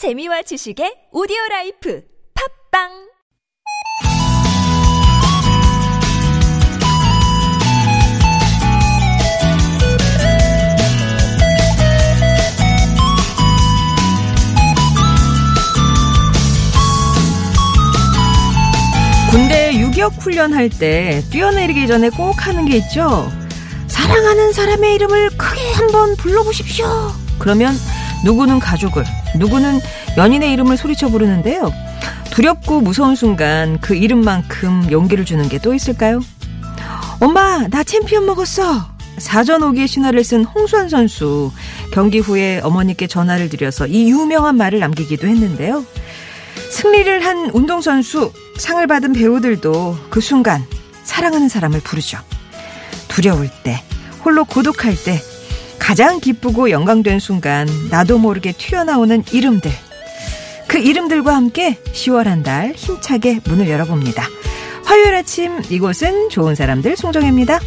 재미와 지식의 오디오 life 팟빵 군대 유격 훈련할 때 뛰어내리기 전에 꼭 하는 게 있죠. 사랑하는 사람의 이름을 크게 한번 불러보십시오. 그러면 누구는 가족을, 누구는 연인의 이름을 소리쳐 부르는데요. 두렵고 무서운 순간 그 이름만큼 용기를 주는 게 또 있을까요? 엄마, 나 챔피언 먹었어. 사전 오기의 신화를 쓴 홍수환 선수. 경기 후에 어머니께 전화를 드려서 이 유명한 말을 남기기도 했는데요. 승리를 한 운동선수, 상을 받은 배우들도 그 순간 사랑하는 사람을 부르죠. 두려울 때, 홀로 고독할 때, 가장 기쁘고 영광된 순간 나도 모르게 튀어나오는 이름들. 그 이름들과 함께 10월 한 달 힘차게 문을 열어봅니다. 화요일 아침 이곳은 좋은 사람들 송정혜입니다.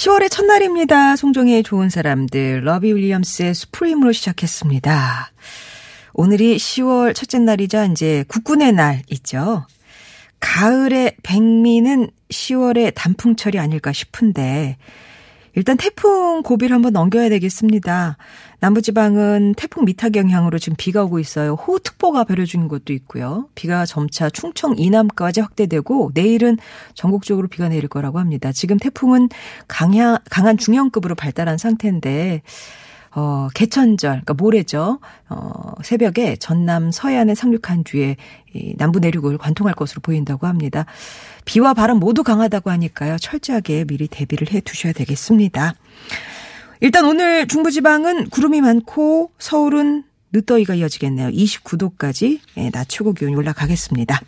10월의 첫날입니다. 송정의 좋은 사람들 러비 윌리엄스의 스프림으로 시작했습니다. 오늘이 10월 첫째 날이자 이제 국군의 날 있죠. 가을의 백미는 10월의 단풍철이 아닐까 싶은데 일단 태풍 고비를 한번 넘겨야 되겠습니다. 남부지방은 태풍 미탁 영향으로 지금 비가 오고 있어요. 호우특보가 발효 중인 곳도 있고요. 비가 점차 충청 이남까지 확대되고 내일은 전국적으로 비가 내릴 거라고 합니다. 지금 태풍은 강한, 강한 중형급으로 발달한 상태인데 어, 개천절, 그러니까 모레죠. 어, 새벽에 전남 서해안에 상륙한 뒤에 이 남부 내륙을 관통할 것으로 보인다고 합니다. 비와 바람 모두 강하다고 하니까요. 철저하게 미리 대비를 해 두셔야 되겠습니다. 일단 오늘 중부지방은 구름이 많고 서울은 늦더위가 이어지겠네요. 29도까지 예, 낮 최고 기온이 올라가겠습니다.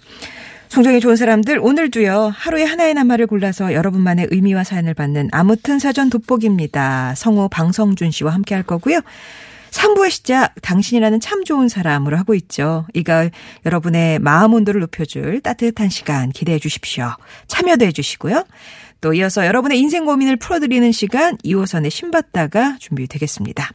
송정이 좋은 사람들 오늘도요 하루에 하나의 낱말을 골라서 여러분만의 의미와 사연을 받는 아무튼 사전 돋보기입니다. 성우 방성준 씨와 함께 할 거고요. 3부의 시작 당신이라는 참 좋은 사람으로 하고 있죠. 이 가을 여러분의 마음 온도를 높여줄 따뜻한 시간 기대해 주십시오. 참여도 해 주시고요. 또 이어서 여러분의 인생 고민을 풀어드리는 시간 2호선의 신받다가 준비되겠습니다.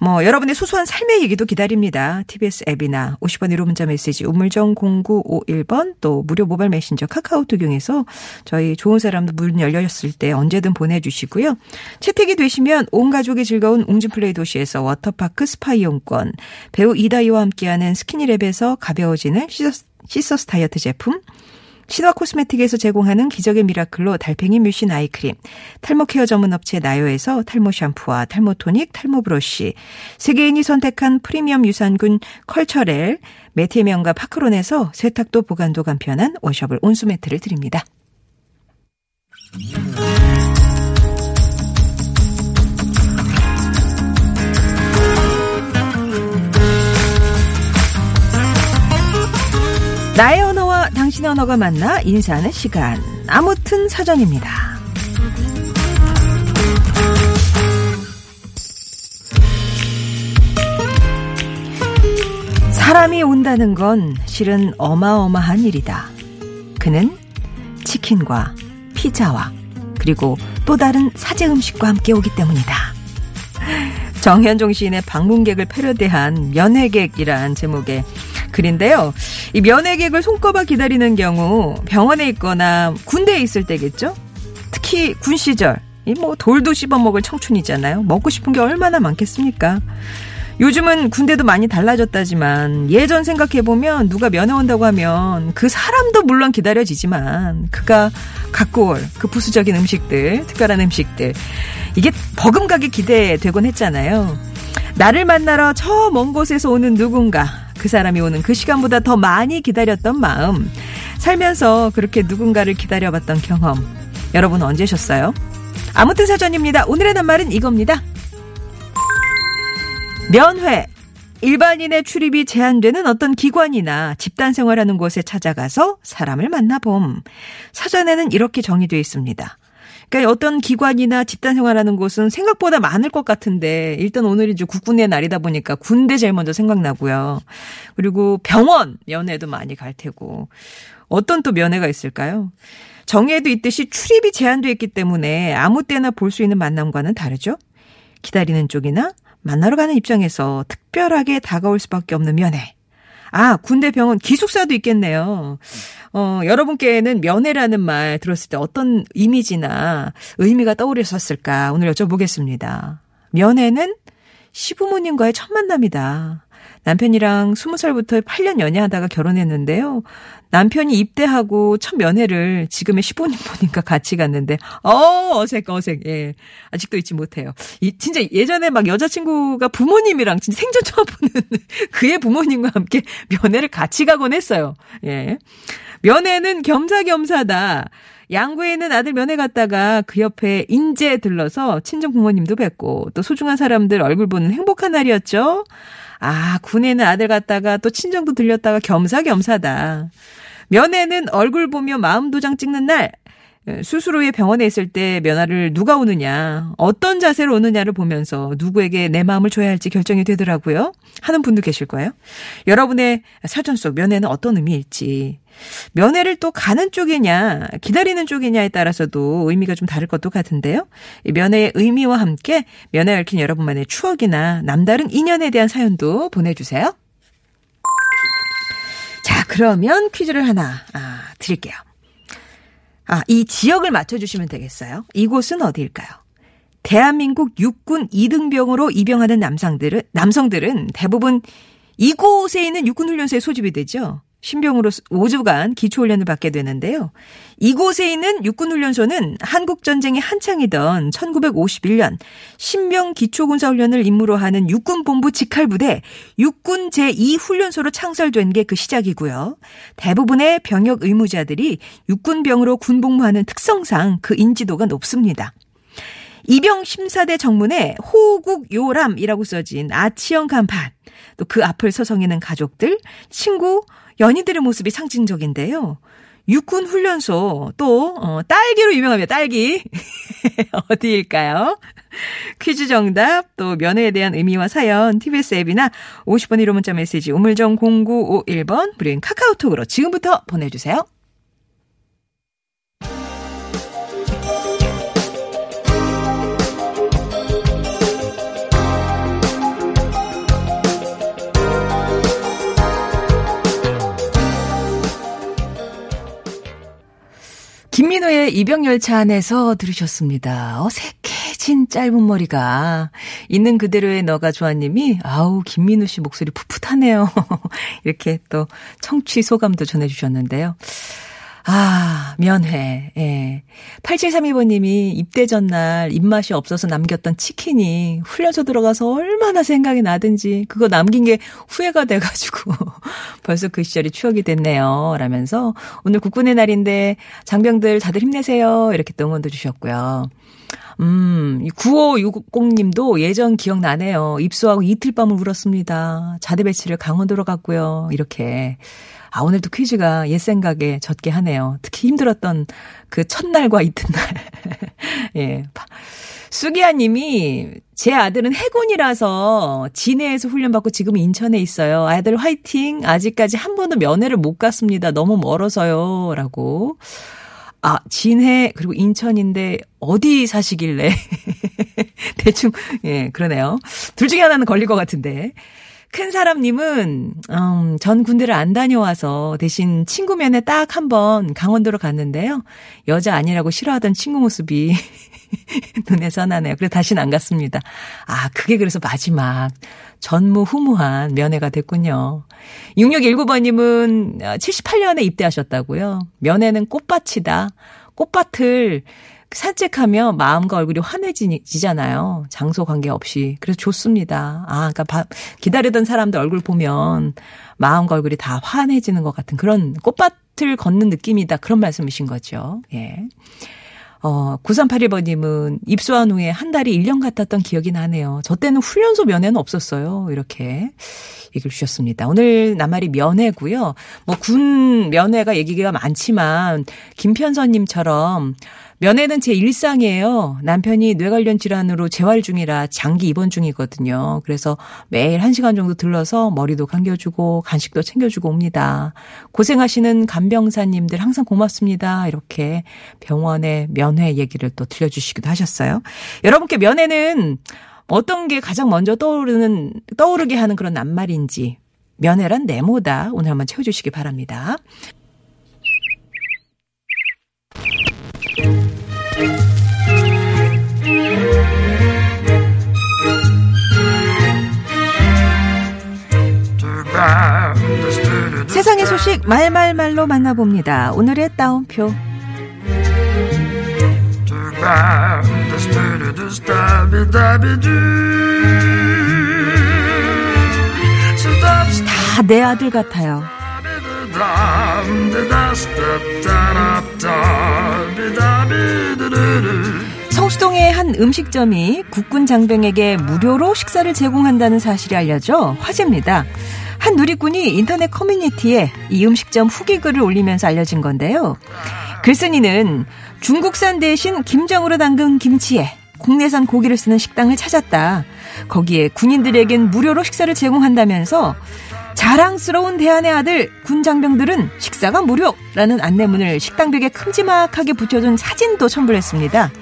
뭐 여러분의 소소한 삶의 얘기도 기다립니다. TBS 앱이나 50원 1호 문자 메시지 우물정 0951번 또 무료 모바일 메신저 카카오톡 이용해서 저희 좋은 사람도 문 열렸을 때 언제든 보내주시고요. 채택이 되시면 온 가족이 즐거운 웅진플레이도시에서 워터파크 스파 이용권 배우 이다희와 함께하는 스키니랩에서 가벼워지는 시서스, 시서스 다이어트 제품 신화 코스메틱에서 제공하는 기적의 미라클로 달팽이 뮤신 아이크림, 탈모 케어 전문 업체 나요에서 탈모 샴푸와 탈모 토닉, 탈모 브러쉬, 세계인이 선택한 프리미엄 유산균 컬처렐, 매트면과 파크론에서 세탁도 보관도 간편한 워셔블 온수매트를 드립니다. 나의 언어와 당신의 언어가 만나 인사하는 시간. 아무튼 사전입니다. 사람이 온다는 건 실은 어마어마한 일이다. 그는 치킨과 피자와 그리고 또 다른 사제 음식과 함께 오기 때문이다. 정현종 시인의 방문객을 패러디한 면회객이란 제목의 글인데요. 이 면회객을 손꼽아 기다리는 경우 병원에 있거나 군대에 있을 때겠죠? 특히 군 시절, 이 뭐 돌도 씹어 먹을 청춘이잖아요. 먹고 싶은 게 얼마나 많겠습니까? 요즘은 군대도 많이 달라졌다지만 예전 생각해보면 누가 면회 온다고 하면 그 사람도 물론 기다려지지만 그가 갖고 올 그 부수적인 음식들, 특별한 음식들 이게 버금가게 기대되곤 했잖아요. 나를 만나러 저 먼 곳에서 오는 누군가 그 사람이 오는 그 시간보다 더 많이 기다렸던 마음 살면서 그렇게 누군가를 기다려봤던 경험 여러분 언제셨어요? 아무튼 사전입니다. 오늘의 낱말은 이겁니다. 면회. 일반인의 출입이 제한되는 어떤 기관이나 집단 생활하는 곳에 찾아가서 사람을 만나봄. 사전에는 이렇게 정의되어 있습니다. 그러니까 어떤 기관이나 집단 생활하는 곳은 생각보다 많을 것 같은데 일단 오늘이 이제 국군의 날이다 보니까 군대 제일 먼저 생각나고요. 그리고 병원 연애도 많이 갈 테고 어떤 또 면회가 있을까요? 정예도 있듯이 출입이 제한돼 있기 때문에 아무 때나 볼 수 있는 만남과는 다르죠. 기다리는 쪽이나 만나러 가는 입장에서 특별하게 다가올 수밖에 없는 면회. 아, 군대 병원 기숙사도 있겠네요. 어, 여러분께는 면회라는 말 들었을 때 어떤 이미지나 의미가 떠오르셨을까 오늘 여쭤보겠습니다. 면회는 시부모님과의 첫 만남이다. 남편이랑 20살부터 8년 연애하다가 결혼했는데요. 남편이 입대하고 첫 면회를 지금의 시부모님과 같이 갔는데, 어, 어색, 어색, 예. 아직도 잊지 못해요. 이, 진짜 예전에 막 여자친구가 부모님이랑 진짜 생전 처음 보는 그의 부모님과 함께 면회를 같이 가곤 했어요. 예. 면회는 겸사겸사다. 양구에 있는 아들 면회 갔다가 그 옆에 인제 들러서 친정 부모님도 뵙고 또 소중한 사람들 얼굴 보는 행복한 날이었죠. 아, 군에는 아들 갔다가 또 친정도 들렸다가 겸사겸사다. 면회는 얼굴 보며 마음 도장 찍는 날. 수술 후에 병원에 있을 때 면화를 누가 오느냐, 어떤 자세로 오느냐를 보면서 누구에게 내 마음을 줘야 할지 결정이 되더라고요. 하는 분도 계실 거예요. 여러분의 사전 속 면회는 어떤 의미일지. 면회를 또 가는 쪽이냐, 기다리는 쪽이냐에 따라서도 의미가 좀 다를 것도 같은데요. 이 면회의 의미와 함께 면회 얽힌 여러분만의 추억이나 남다른 인연에 대한 사연도 보내주세요. 자, 그러면 퀴즈를 하나 아, 드릴게요. 아, 이 지역을 맞춰주시면 되겠어요. 이곳은 어디일까요? 대한민국 육군 2등병으로 입영하는 남성들은, 남성들은 대부분 이곳에 있는 육군훈련소에 소집이 되죠. 신병으로 5주간 기초훈련을 받게 되는데요. 이곳에 있는 육군훈련소는 한국전쟁이 한창이던 1951년 신병 기초군사훈련을 임무로 하는 육군본부 직할부대 육군 제2훈련소로 창설된 게 그 시작이고요. 대부분의 병역 의무자들이 육군병으로 군복무하는 특성상 그 인지도가 높습니다. 이병 심사대 정문에 호국 요람이라고 써진 아치형 간판, 또 그 앞을 서성이는 가족들, 친구, 연인들의 모습이 상징적인데요. 육군 훈련소 또 어, 딸기로 유명합니다. 딸기 어디일까요? 퀴즈 정답 또 면회에 대한 의미와 사연 TBS 앱이나 50번 1호 문자 메시지 우물정 0951번 무료인 카카오톡으로 지금부터 보내주세요. 김민호의 이병열차 안에서 들으셨습니다. 어색해진 짧은 머리가 있는 그대로의 너가 좋아님이 아우 김민호 씨 목소리 풋풋하네요. 이렇게 또 청취 소감도 전해주셨는데요. 아, 면회. 예. 8732번님이 입대 전날 입맛이 없어서 남겼던 치킨이 훈련소 들어가서 얼마나 생각이 나든지 그거 남긴 게 후회가 돼가지고 벌써 그 시절이 추억이 됐네요. 라면서 오늘 국군의 날인데 장병들 다들 힘내세요. 이렇게 또 응원도 주셨고요. 음, 9560님도 예전 기억나네요. 입소하고 이틀 밤을 울었습니다. 자대 배치를 강원도로 갔고요. 이렇게. 아, 오늘도 퀴즈가 옛 생각에 젖게 하네요. 특히 힘들었던 그 첫날과 이튿날. 예. 수기아 님이 제 아들은 해군이라서 진해에서 훈련받고 지금 인천에 있어요. 아이들 화이팅! 아직까지 한 번도 면회를 못 갔습니다. 너무 멀어서요. 라고. 아, 진해, 그리고 인천인데, 어디 사시길래. 대충, 예, 그러네요. 둘 중에 하나는 걸릴 것 같은데. 큰 사람님은, 음, 전 군대를 안 다녀와서 대신 친구 면에 딱 한 번 강원도로 갔는데요. 여자 아니라고 싫어하던 친구 모습이 눈에 선하네요. 그래서 다시는 안 갔습니다. 아, 그게 그래서 마지막 전무후무한 면회가 됐군요. 6619번님은 78년에 입대하셨다고요. 면회는 꽃밭이다. 꽃밭을 산책하며 마음과 얼굴이 환해지잖아요. 장소 관계없이. 그래서 좋습니다. 아, 그러니까 기다리던 사람들 얼굴 보면 마음과 얼굴이 다 환해지는 것 같은 그런 꽃밭을 걷는 느낌이다. 그런 말씀이신 거죠. 예. 어, 9381번님은 입소한 후에 한 달이 1년 같았던 기억이 나네요. 저 때는 훈련소 면회는 없었어요. 이렇게 얘기를 주셨습니다. 오늘 낱말이 면회고요. 뭐 군 면회가 얘기가 많지만 김편선님처럼 면회는 제 일상이에요. 남편이 뇌 관련 질환으로 재활 중이라 장기 입원 중이거든요. 그래서 매일 1시간 정도 들러서 머리도 감겨주고 간식도 챙겨주고 옵니다. 고생하시는 간병사님들 항상 고맙습니다. 이렇게 병원의 면회 얘기를 또 들려주시기도 하셨어요. 여러분께 면회는 어떤 게 가장 먼저 떠오르는, 떠오르게 하는 그런 낱말인지 면회란 네모다. 오늘 한번 채워주시기 바랍니다. 세상의 소식 말말말로 만나봅니다. 오늘의 따옴표. 다 내 아들 같아요. 성수동의 한 음식점이 국군 장병에게 무료로 식사를 제공한다는 사실이 알려져 화제입니다. 한 누리꾼이 인터넷 커뮤니티에 이 음식점 후기 글을 올리면서 알려진 건데요. 글쓴이는 중국산 대신 김장으로 담근 김치에 국내산 고기를 쓰는 식당을 찾았다. 거기에 군인들에겐 무료로 식사를 제공한다면서 자랑스러운 대한의 아들 군 장병들은 식사가 무료라는 안내문을 식당벽에 큼지막하게 붙여둔 사진도 첨부했습니다.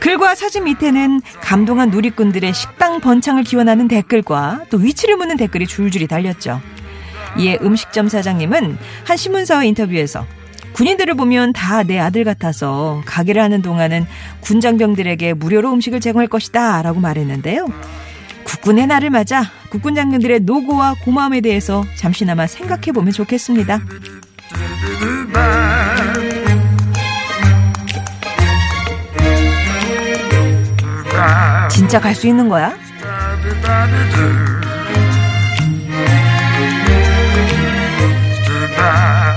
글과 사진 밑에는 감동한 누리꾼들의 식당 번창을 기원하는 댓글과 또 위치를 묻는 댓글이 줄줄이 달렸죠. 이에 음식점 사장님은 한 신문사와 인터뷰에서 군인들을 보면 다 내 아들 같아서 가게를 하는 동안은 군장병들에게 무료로 음식을 제공할 것이다 라고 말했는데요. 국군의 날을 맞아 국군 장병들의 노고와 고마움에 대해서 잠시나마 생각해 보면 좋겠습니다. 진짜 갈 수 있는 거야?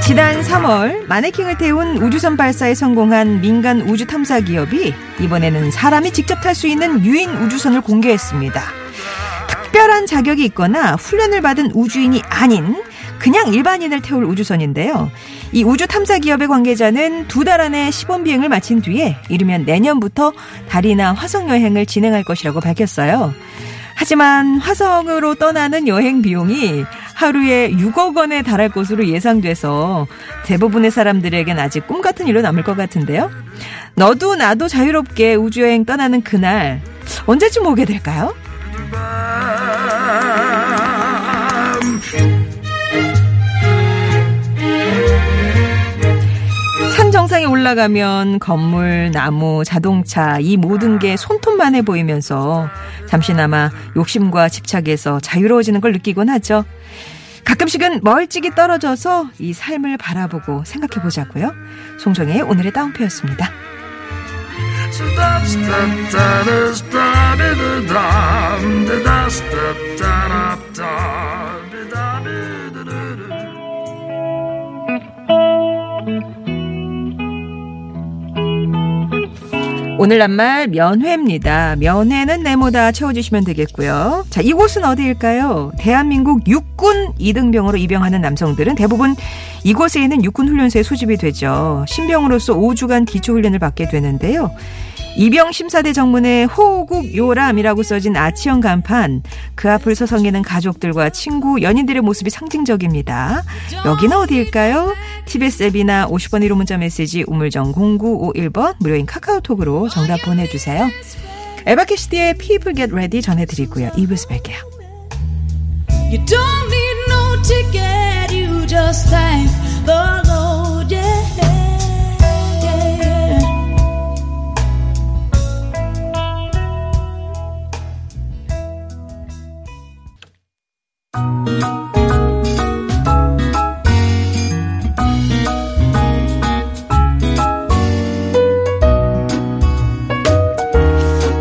지난 3월 마네킹을 태운 우주선 발사에 성공한 민간 우주 탐사 기업이 이번에는 사람이 직접 탈 수 있는 유인 우주선을 공개했습니다. 특별한 자격이 있거나 훈련을 받은 우주인이 아닌 그냥 일반인을 태울 우주선인데요. 이 우주 탐사 기업의 관계자는 두 달 안에 시범 비행을 마친 뒤에 이르면 내년부터 달이나 화성 여행을 진행할 것이라고 밝혔어요. 하지만 화성으로 떠나는 여행 비용이 하루에 6억 원에 달할 것으로 예상돼서 대부분의 사람들에겐 아직 꿈 같은 일로 남을 것 같은데요. 너도 나도 자유롭게 우주여행 떠나는 그날 언제쯤 오게 될까요? 정상에 올라가면 건물, 나무, 자동차 이 모든 게 손톱만해 보이면서 잠시나마 욕심과 집착에서 자유로워지는 걸 느끼곤 하죠. 가끔씩은 멀찍이 떨어져서 이 삶을 바라보고 생각해 보자고요. 송정의 오늘의 따옴표였습니다. 오늘 낱말 면회입니다. 면회는 네모다 채워주시면 되겠고요. 자, 이곳은 어디일까요? 대한민국 육군 이등병으로 입영하는 남성들은 대부분 이곳에 있는 육군 훈련소에 소집이 되죠. 신병으로서 5주간 기초 훈련을 받게 되는데요. 이병 심사대 정문에 호국 요람이라고 써진 아치형 간판 그 앞을 서성이는 가족들과 친구 연인들의 모습이 상징적입니다. 여기는 어디일까요? TBS 앱이나 50번 1호 문자 메시지 우물정 0951번 무료인 카카오톡으로 정답 보내주세요. 에바캐시티의 People Get Ready 전해드리고요. 2부에서 뵐게요. You don't need no ticket, you just thank the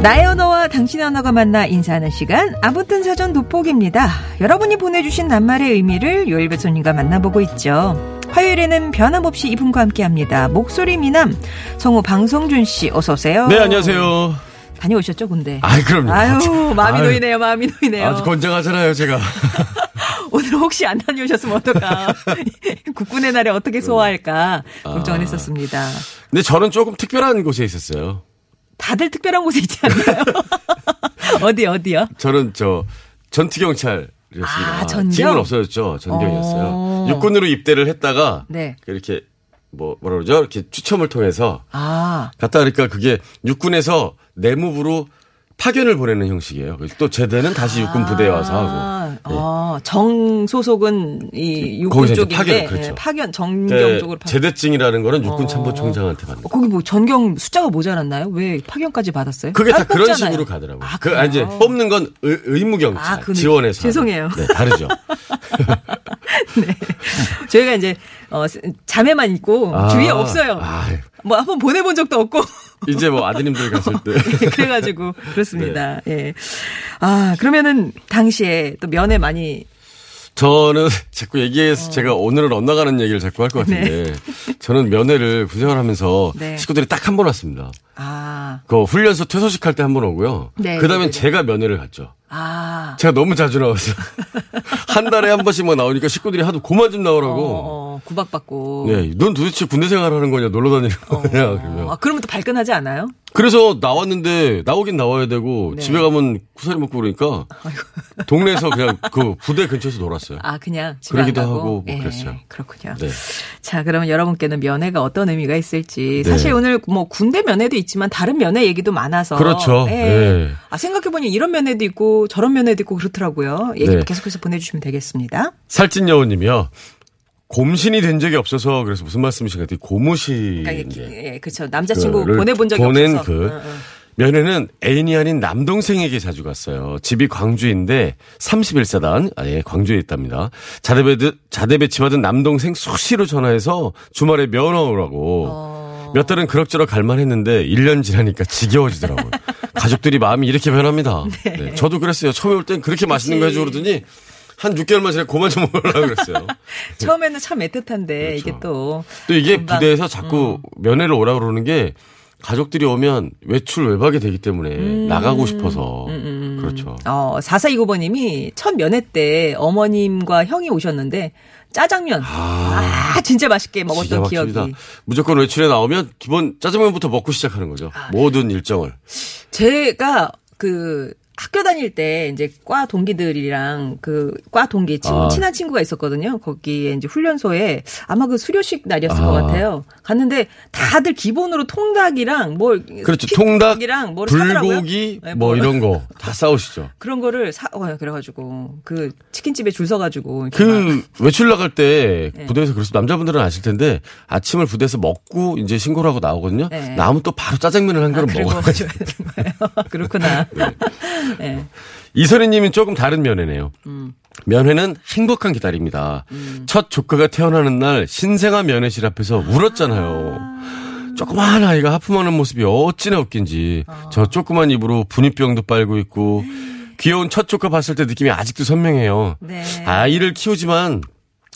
나의 언어와 당신의 언어가 만나 인사하는 시간 아무튼 사전 돋보기입니다. 여러분이 보내주신 낱말의 의미를 요일배 손님과 만나보고 있죠. 화요일에는 변함없이 이분과 함께 합니다. 목소리 미남 성우 방성준 씨 어서 오세요. 네, 안녕하세요. 다녀오셨죠, 군대? 아이, 그럼요. 아유, 마음이 아유. 놓이네요, 마음이 놓이네요. 아주 건장하잖아요, 제가. 오늘 혹시 안 다녀오셨으면 어떨까? 국군의 날에 어떻게 소화할까? 걱정을 아. 했었습니다. 근데 저는 조금 특별한 곳에 있었어요. 다들 특별한 곳에 있지 않나요? 어디, 어디요? 저는 저 전투경찰 이었습니다. 아, 전경? 지금은 없어졌죠. 전경이었어요. 어. 육군으로 입대를 했다가 네. 이렇게 뭐 뭐라 그러죠? 이렇게 추첨을 통해서 아, 갔다 그러니까 그게 육군에서 내무부로 파견을 보내는 형식이에요. 또 제대는 다시 육군 부대에 와서 하고. 아, 어, 정 소속은 이 육군 쪽인데 파견, 그렇죠. 예, 파견 정경 네, 쪽으로 파견. 제대증이라는 거는 육군 어. 참모총장한테 받는 어, 거기 뭐 전경 숫자가 모자랐나요? 왜 파견까지 받았어요? 그게 다 따로 그런 뽑잖아요. 식으로 가더라고요. 아, 그? 아, 이제 뽑는 건 의, 의무경찰 아. 지원해서. 죄송해요. 네, 다르죠. 저희가 이제 어, 자매만 있고 아, 주위에 없어요. 아, 뭐 한번 보내본 적도 없고 이제 뭐 아드님들 갔을 때. 그래가지고 그렇습니다. 네. 예. 아 그러면은 당시에 또 면회 많이 저는 자꾸 얘기해서 어. 제가 오늘은 엇나가는 얘기를 자꾸 할 것 같은데 저는 면회를 군생활하면서 네. 식구들이 딱 한 번 왔습니다. 아, 그 훈련소 퇴소식 할 때 한 번 오고요. 네, 그다음엔 네, 네. 제가 면회를 갔죠. 아. 제가 너무 자주 나와서 한 달에 한 번씩만 나오니까 식구들이 하도 그만 좀 나오라고. 어, 어, 구박받고. 네, 넌 도대체 군대 생활하는 거냐, 놀러 다니는 거냐, 그러면. 아, 그러면 또 발끈하지 않아요? 그래서 나왔는데 나오긴 나와야 되고 네. 집에 가면 구사리 먹고 그러니까 동네에서 그냥 그 부대 근처에서 놀았어요. 아, 그냥 그러기도? 하고 뭐 예, 그랬어요. 그렇군요. 네. 자, 그러면 여러분께는 면회가 어떤 의미가 있을지. 네. 사실 오늘 뭐 군대 면회도 있지 만 다른 면회 얘기도 많아서. 그렇죠. 예. 네. 아, 생각해 보니 이런 면회도 있고 저런 면회도 있고 그렇더라고요. 얘기 네. 계속해서 보내주시면 되겠습니다. 살찐 여우님이요. 곰신이 된 적이 없어서 그래서 무슨 말씀이신가 했더니 고무신. 그러니까 예, 그렇죠. 남자친구 보내본 적이 보낸 없어서. 그 응, 응. 면회는 애인이 아닌 남동생에게 자주 갔어요. 집이 광주인데 31사단, 아 예 광주에 있답니다. 자대, 배 자대 배치 받은 남동생 수시로 전화해서 주말에 면허 오라고. 어. 몇 달은 그럭저럭 갈만 했는데 1년 지나니까 지겨워지더라고요. 가족들이 마음이 이렇게 변합니다. 네, 저도 그랬어요. 처음에 올 땐 그렇게 맛있는 거 해주고 그러더니 한 6개월만 지나 그만 좀 먹으려고 그랬어요. 처음에는 참 애틋한데 그렇죠. 이게 또. 또 이게 금방- 부대에서 자꾸 면회를 오라고 그러는 게 가족들이 오면 외출 외박이 되기 때문에 나가고 싶어서 그렇죠. 어, 4429번님이 첫 면회 때 어머님과 형이 오셨는데 짜장면. 아, 진짜 맛있게 먹었던 기억이. 막힙니다. 무조건 외출에 나오면 기본 짜장면부터 먹고 시작하는 거죠. 아, 모든 일정을. 제가 그 학교 다닐 때 이제 과 동기들이랑 그 과 동기 지금 아. 친한 친구가 있었거든요. 거기에 이제 훈련소에 아마 그 수료식 날이었을 아. 것 같아요. 갔는데 다들 기본으로 통닭이랑 뭘 그렇죠. 통닭, 닭이랑 뭐를 사더라고요. 불고기 네, 뭐 이런 거 다 싸우시죠. 그런 거를 사 어, 그래가지고 그 치킨집에 줄 서가지고 그 외출 나갈 때 네. 부대에서 그래서 남자분들은 아실 텐데 아침을 부대에서 먹고 이제 신고를 하고 나오거든요. 네. 나오면 또 바로 짜장면을 한 아, 그릇 그리고 먹어요. 그렇구나. 네. 이선희님은 조금 다른 면회네요. 음. 면회는 행복한 기다립니다. 첫 조카가 태어나는 날 신생아 면회실 앞에서 울었잖아요. 조그만 아이가 하품하는 모습이 어찌나 웃긴지 아. 저 조그만 입으로 분유병도 빨고 있고 귀여운 첫 조카 봤을 때 느낌이 아직도 선명해요. 네. 아이를 키우지만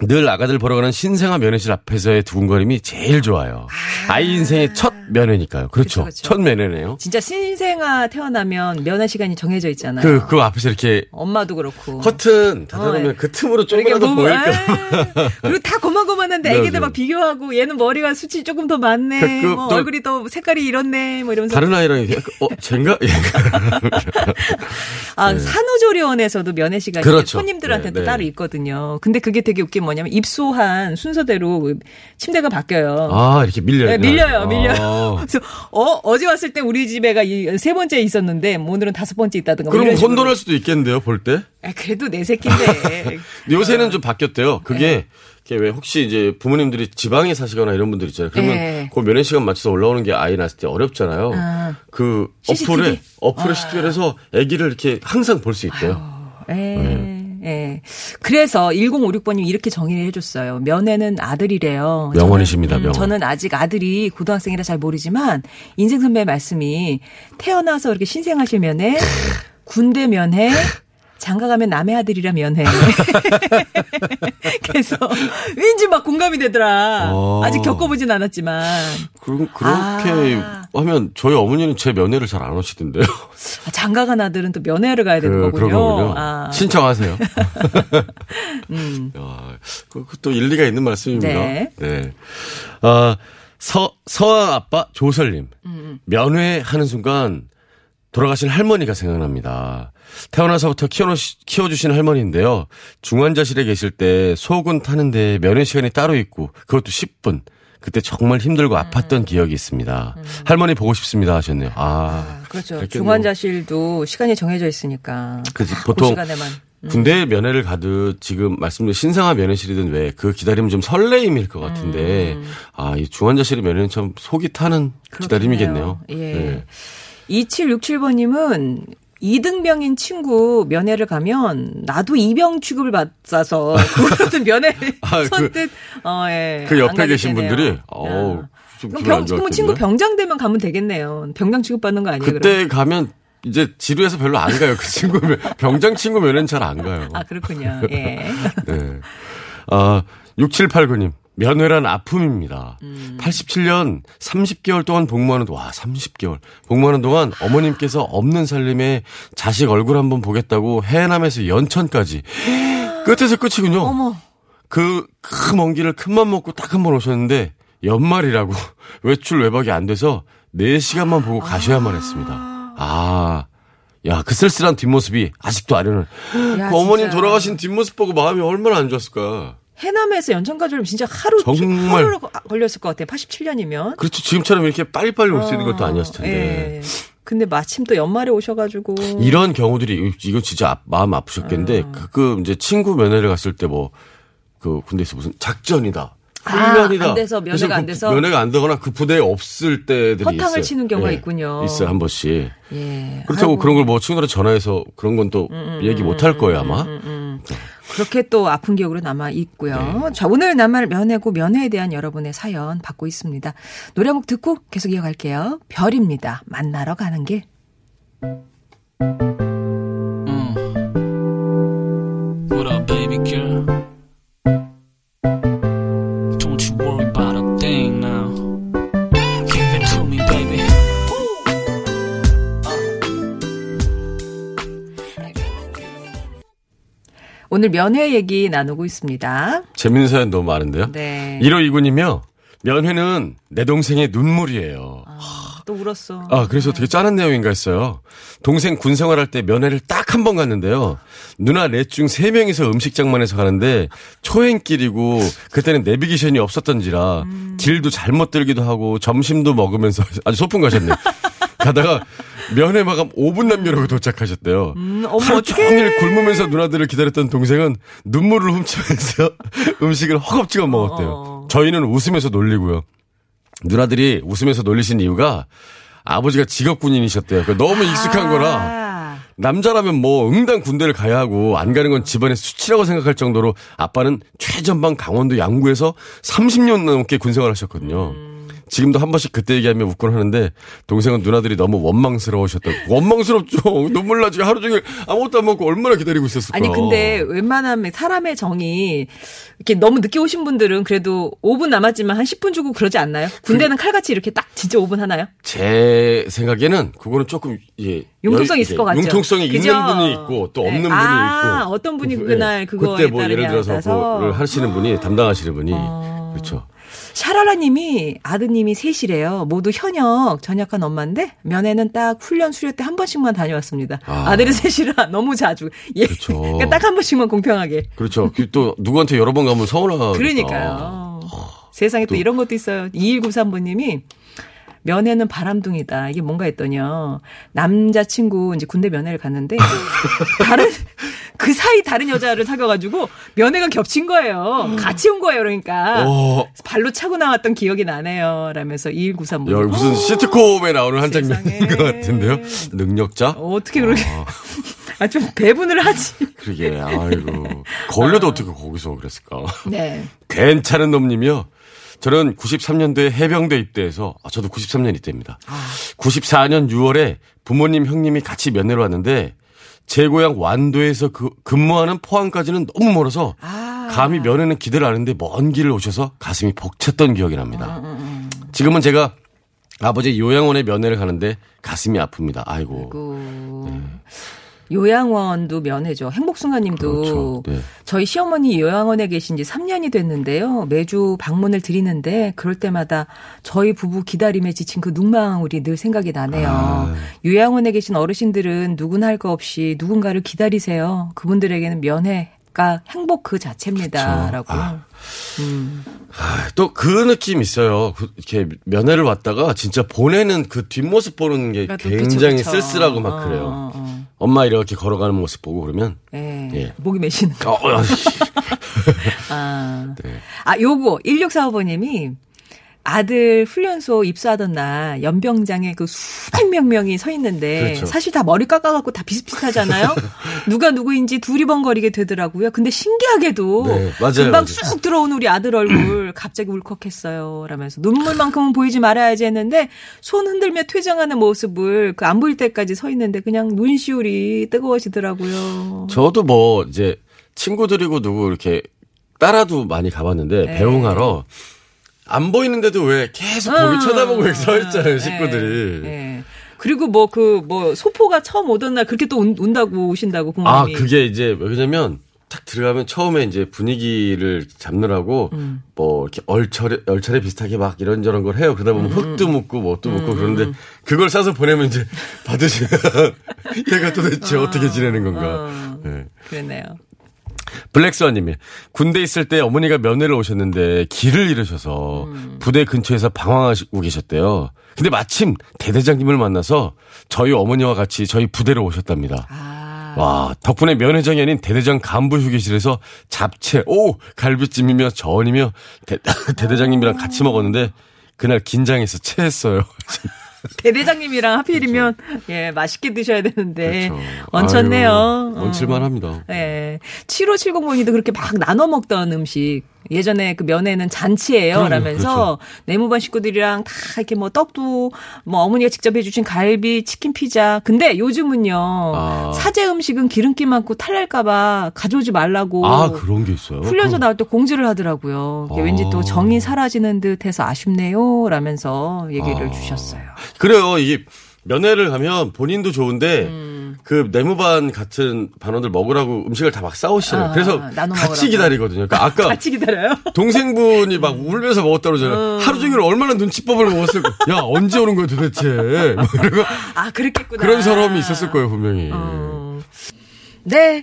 늘 아가들 보러 가는 신생아 면회실 앞에서의 두근거림이 제일 좋아요. 아. 이 인생의 첫 면회니까요. 그렇죠. 그쵸, 그쵸. 첫 면회네요. 진짜 신생아 태어나면 면회 시간이 정해져 있잖아요. 그, 그 앞에서 이렇게 엄마도 그렇고. 커튼 어, 닫아놓으면 예. 그 틈으로 조금이라도 보일까. 에이, 그리고 다 고만고만한데 네, 애기들 네. 막 비교하고 얘는 머리가 숱이 조금 더 많네. 그, 뭐 또- 얼굴이 더 색깔이 이렇네. 뭐 이러면서. 다른 아이랑 이렇게 어, 쟤인가? 아, 산후조리원에서도 면회 시간이 네. 그렇죠. 손님들한테 네, 또 네. 따로 있거든요. 근데 그게 되게 웃긴 뭐냐면 입소한 순서대로 침대가 바뀌어요. 아, 이렇게 밀려요. 네, 밀려요, 밀려요. 아. 그래서 어 어제 왔을 때 우리 집에가 이 세 번째 있었는데 뭐 오늘은 다섯 번째 있다든가. 뭐 그럼 식으로. 혼돈할 수도 있겠는데요, 볼 때? 아, 그래도 내 새끼인데. 요새는 좀 바뀌었대요. 그게, 네. 왜 혹시 이제 부모님들이 지방에 사시거나 이런 분들 있잖아요. 그러면 네. 그 면회 시간 맞춰서 올라오는 게 아이 낳았을 때 어렵잖아요. 아. 그 CCTV? 어플에, 어플에 CCTV에서 아기를 이렇게 항상 볼 수 있대요. 예. 예. 그래서 1056번님 이렇게 정의를 해줬어요. 면회는 아들이래요. 명언이십니다, 저는, 음, 명언. 저는 아직 아들이 고등학생이라 잘 모르지만 인생 선배의 말씀이 태어나서 이렇게 신생아실 면회, 군대 면회, 장가 가면 남의 아들이라 면회. 그래서 왠지 막 공감이 되더라. 어. 아직 겪어보진 않았지만. 그럼 그렇게 아. 하면 저희 어머니는 제 면회를 잘 안 오시던데요. 아, 장가 간 아들은 또 면회를 가야 되는 그, 거군요. 거군요. 아, 신청하세요. 음. 야, 그, 그또 일리가 있는 말씀입니다. 네. 네. 아, 서, 서아 아빠 조설님. 음, 면회하는 순간 돌아가신 할머니가 생각납니다. 태어나서부터 키워주신 할머니인데요. 중환자실에 계실 때 속은 타는데 면회 시간이 따로 있고 그것도 10분. 그때 정말 힘들고 아팠던 기억이 있습니다. 할머니 보고 싶습니다 하셨네요. 아, 아, 그렇죠. 중환자실도 시간이 정해져 있으니까. 그지 그 보통 시간에만. 군대 면회를 가듯 지금 말씀드린 신상화 면회실이든 왜 그 기다리면 좀 설레임일 것 같은데 아 이 중환자실의 면회는 참 속이 타는 기다림이겠네요. 예. 네. 2767번님은 이등병인 친구 면회를 가면 나도 이병 취급을 받아서 그거는 면회 아, 그- 선뜻 어, 예. 그안 옆에 계신 되네요. 분들이. 좀 그럼 병, 그럼. 친구 병장 되면 가면 되겠네요. 병장 취급 받는 거 아니에요? 그때 가면 이제 지루해서 별로 안 가요. 그 친구 면- 병장 친구 면회는 잘 안 가요. 그럼? 아 그렇군요. 예. 네. 아, 6789님. 면회란 아픔입니다. 음. 87년 30개월 동안 복무하는, 와, 30개월. 복무하는 동안 어머님께서 없는 살림에 자식 얼굴 한번 보겠다고 해남에서 연천까지. 끝에서 끝이군요. 어머. 그, 큰먼 길을 큰맘 먹고 딱 한 번 오셨는데, 연말이라고 외출 외박이 안 돼서 4시간만 보고 가셔야만 했습니다. 아. 야, 그 쓸쓸한 뒷모습이 아직도 아련을. 야, 그 어머님 진짜. 돌아가신 뒷모습 보고 마음이 얼마나 안 좋았을까. 해남에서 연천까지 오면 진짜 하루 정말. 하루로 걸렸을 것 같아요. 87년이면. 그렇죠. 지금처럼 이렇게 빨리빨리 올 수 있는 것도 아니었을 텐데. 예. 근데 마침 또 연말에 오셔가지고. 이런 경우들이, 이거 진짜 아- 마음 아프셨겠는데, 음. 가끔 이제 친구 면회를 갔을 때 뭐, 그 군대에서 무슨 작전이다. 아, 훈련이다. 안 돼서 면회가 그래서 안그 돼서? 면회가 안 되거나 그 부대에 없을 때들이 있어요. 허탕을 치는 경우가 예, 있군요. 있어요, 한 번씩. 예. 그렇다고 아이고. 음, 그런 걸 뭐 친구들한테 전화해서 그런 건또 얘기 못 할 거예요, 아마. 그렇게 또 아픈 기억으로 남아 있고요. 네. 자, 오늘 남을 면회고 면회에 대한 여러분의 사연 받고 있습니다. 노래 한 곡 듣고 계속 이어갈게요. 별입니다. 만나러 가는 길. What up, baby girl? 오늘 면회 얘기 나누고 있습니다. 재밌는 사연 너무 많은데요. 네. 1호 2군이며, 면회는 내 동생의 눈물이에요. 또 울었어. 아, 그래서 되게 짠한 내용인가 했어요. 동생 군 생활할 때 면회를 딱 한 번 갔는데요. 누나 넷 중 세 명이서 음식장만해서 가는데 초행길이고 그때는 내비게이션이 없었던지라 길도 잘못 들기도 하고 점심도 먹으면서 아주 소풍 가셨네. 가다가 면회 마감 5분 남겨놓고 도착하셨대요. 어머, 하루. 종일 굶으면서 누나들을 기다렸던 동생은 눈물을 훔치면서 음식을 허겁지겁 먹었대요. 어. 저희는 웃으면서 놀리고요. 누나들이 웃으면서 놀리신 이유가 아버지가 직업군인이셨대요. 그러니까 너무 익숙한 거라 아, 남자라면 뭐 응당 군대를 가야 하고 안 가는 건 집안의 수치라고 생각할 정도로 아빠는 최전방 강원도 양구에서 30년 넘게 군생활 하셨거든요. 지금도 한 번씩 그때 얘기하면 웃곤 하는데 동생은 누나들이 너무 원망스러우셨다고. 원망스럽죠. 눈물 나지 하루 종일 아무것도 안 먹고 얼마나 기다리고 있었을까. 아니 근데 웬만하면 사람의 정이 이렇게 너무 늦게 오신 분들은 그래도 5분 남았지만 한 10분 주고 그러지 않나요? 군대는 칼같이 이렇게 딱 진짜 5분 하나요? 제 생각에는 그거는 조금 예 융통성이 여- 있을 예, 것 같죠. 융통성이 그죠? 있는 분이 있고 또 없는 네. 분이 아, 있고 어떤 분이 예, 그날 그거에 그때 뭐 예를 들어서 따라서. 그거를 하시는 분이 담당하시는 분이 어. 그렇죠. 샤라라님이 아드님이 셋이래요. 모두 현역 전역한 엄마인데 면회는 딱 훈련 수료 때 한 번씩만 다녀왔습니다. 아. 아. 들이 셋이라 너무 자주. 예. 그렇죠. 그러니까 딱한 번씩만 공평하게. 그렇죠. 그또 누구한테 여러 번 가면 서운하니까. 그러니까요. 세상에 또, 이런 것도 있어요. 2193번님이 면회는 바람둥이다. 이게 뭔가 했더니요. 남자친구 이제 군대 면회를 갔는데 다른 그 사이 다른 여자를 사귀어가지고 면회가 겹친 거예요. 같이 온 거예요. 그러니까 어, 발로 차고 나왔던 기억이 나네요. 라면서 2193번. 야, 무슨 시트콤에 나오는 한 장면인. 것 같은데요. 능력자? 어떻게 그렇게 아 좀 배분을 하지. 그러게, 아이고. 걸려도 어떻게 거기서 그랬을까. 네. 괜찮은 놈님이요. 저는 93년도에 해병대 입대해서, 아, 저도 93년 입대입니다. 94년 6월에 부모님, 형님이 같이 면회로 왔는데, 제 고향 완도에서 그 근무하는 포항까지는 너무 멀어서 아. 감히 면회는 기대를 안 했는데 먼 길을 오셔서 가슴이 벅찼던 기억이 납니다. 음, 지금은 제가 아버지 요양원에 면회를 가는데 가슴이 아픕니다. 아이고. 그 요양원도 면회죠. 행복순간님도 그렇죠. 네. 저희 시어머니 요양원에 계신 지 3년이 됐는데요. 매주 방문을 드리는데 그럴 때마다 저희 부부 기다림에 지친 그 눈망울이 늘 생각이 나네요. 아. 요양원에 계신 어르신들은 누구나 할 거 없이 누군가를 기다리세요. 그분들에게는 면회 가 행복 그 자체입니다라고. 아. 또그 느낌 있어요. 그 이렇게 면회를 왔다가 진짜 보내는 그 뒷모습 보는 게 그러니까 또 굉장히 그쵸, 그쵸. 쓸쓸하고 막 어, 그래요. 어, 어. 엄마 이렇게 걸어가는 모습 보고 그러면 예. 예. 목이 메시는 거. 어, 어, 아. 네. 아, 요거 1645번 님이 아들 훈련소 입소하던 날 연병장에 그 수백 명이 서 있는데 그렇죠. 사실 다 머리 깎아갖고 다 비슷비슷하잖아요. 누가 누구인지 두리번거리게 되더라고요. 근데 신기하게도 네, 맞아요, 금방 맞아요. 쑥 들어온 우리 아들 얼굴 갑자기 울컥했어요. 라면서 눈물만큼은 보이지 말아야지 했는데 손 흔들며 퇴장하는 모습을 그 안 보일 때까지 서 있는데 그냥 눈시울이 뜨거워지더라고요. 저도 뭐 이제 친구들이고 누구 이렇게 따라도 많이 가봤는데 네. 배웅하러 안 보이는데도 왜 계속 거기 음, 쳐다보고 서 있잖아요 예, 식구들이. 예. 그리고 뭐그 뭐 소포가 처음 오던 날 그렇게 또 운, 운다고 오신다고 아 부모님이. 그게 이제 왜냐면 딱 들어가면 처음에 이제 분위기를 잡느라고 음. 뭐 이렇게 얼차례 얼차례 비슷하게 막 이런저런 걸 해요. 그러다 음, 보면 흙도 묻고 뭣도 묻고 그런데 그걸 싸서 보내면 이제 받으시면 얘가 도대체 어. 떻게 지내는 건가. 어, 예. 그랬네요. 블랙스완님이 군대 있을 때 어머니가 면회를 오셨는데 길을 잃으셔서 음. 부대 근처에서 방황하고 계셨대요. 근데 마침 대대장님을 만나서 저희 어머니와 같이 저희 부대로 오셨답니다. 아. 와 덕분에 면회장이 아닌 대대장 간부 휴게실에서 잡채, 오 갈비찜이며 전이며 대, 대대장님이랑 같이 먹었는데 그날 긴장해서 체했어요. 대대장님이랑 하필이면 예 맛있게 드셔야 되는데 그렇죠. 얹혔네요. 아유, 어. 얹힐만 합니다. 예. 7570번이도 그렇게 막 나눠 먹던 음식. 예전에 그 면회는 잔치예요. 그럼요, 라면서 내무반 식구들이랑 다 이렇게 뭐 떡도 뭐 어머니가 직접 해주신 갈비, 치킨, 피자. 근데 요즘은요. 아. 사제 음식은 기름기 많고 탈날까봐 가져오지 말라고. 아 그런 게 있어요. 훈련소 그럼- 나올 때 공지를 하더라고요. 아. 왠지 또 정이 사라지는 듯해서 아쉽네요. 라면서 얘기를 아. 주셨어요. 그래요. 이게 면회를 가면 본인도 좋은데 음. 그 내무반 같은 반원들 먹으라고 음식을 다 막 싸우시잖아요. 아, 그래서 같이. 기다리거든요. 그러니까 아까 같이 기다려요? 동생분이 막 울면서 먹었다고 그러잖아요. 하루 종일 얼마나 눈치밥을 먹었을까. 야 언제 오는 거야 도대체. 막 이러고 아, 그랬겠구나. 그런 사람이 있었을 거예요 분명히. 어. 네.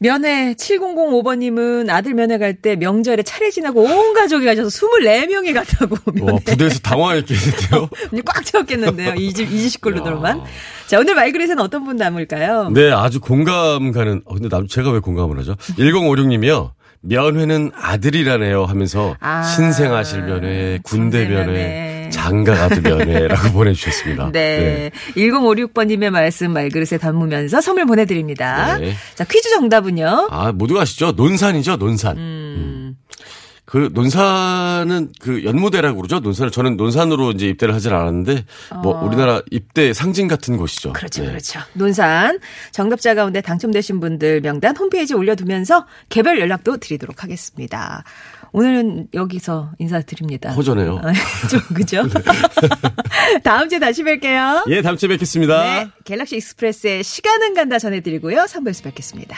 면회 7005번님은 아들 면회 갈 때 명절에 차례 지나고 온 가족이 가셔서 24명이 갔다고 와 면회. 부대에서 당황했겠는데요. 꽉 채웠겠는데요. 이 집, 이 식구로들만. 자, 오늘 말그릇에는 어떤 분 남을까요? 네, 아주 공감 가는, 어, 근데 남, 제가 왜 공감을 하죠? 1056님이요. 면회는 아들이라네요 하면서 아, 신생아실 면회, 군대 군대 면회, 면회. 장가 가도 면회라고 보내주셨습니다. 네. 1056번님의 말씀 말그릇에 담으면서 선물 보내드립니다. 네. 자, 퀴즈 정답은요? 아, 모두가 아시죠? 논산이죠, 논산. 음. 그 논산은 그 연무대라고 그러죠. 논산을 저는 논산으로 이제 입대를 하진 않았는데 뭐 우리나라 입대 상징 같은 곳이죠. 어. 그렇죠, 네. 그렇죠. 논산 정답자 가운데 당첨되신 분들 명단 홈페이지에 올려두면서 개별 연락도 드리도록 하겠습니다. 오늘은 여기서 인사드립니다. 허전해요. 아, 좀 그죠? 다음 주에 다시 뵐게요. 예, 다음 주에 뵙겠습니다. 네, 갤럭시 익스프레스의 시간은 간다 전해드리고요. 3부에서 뵙겠습니다.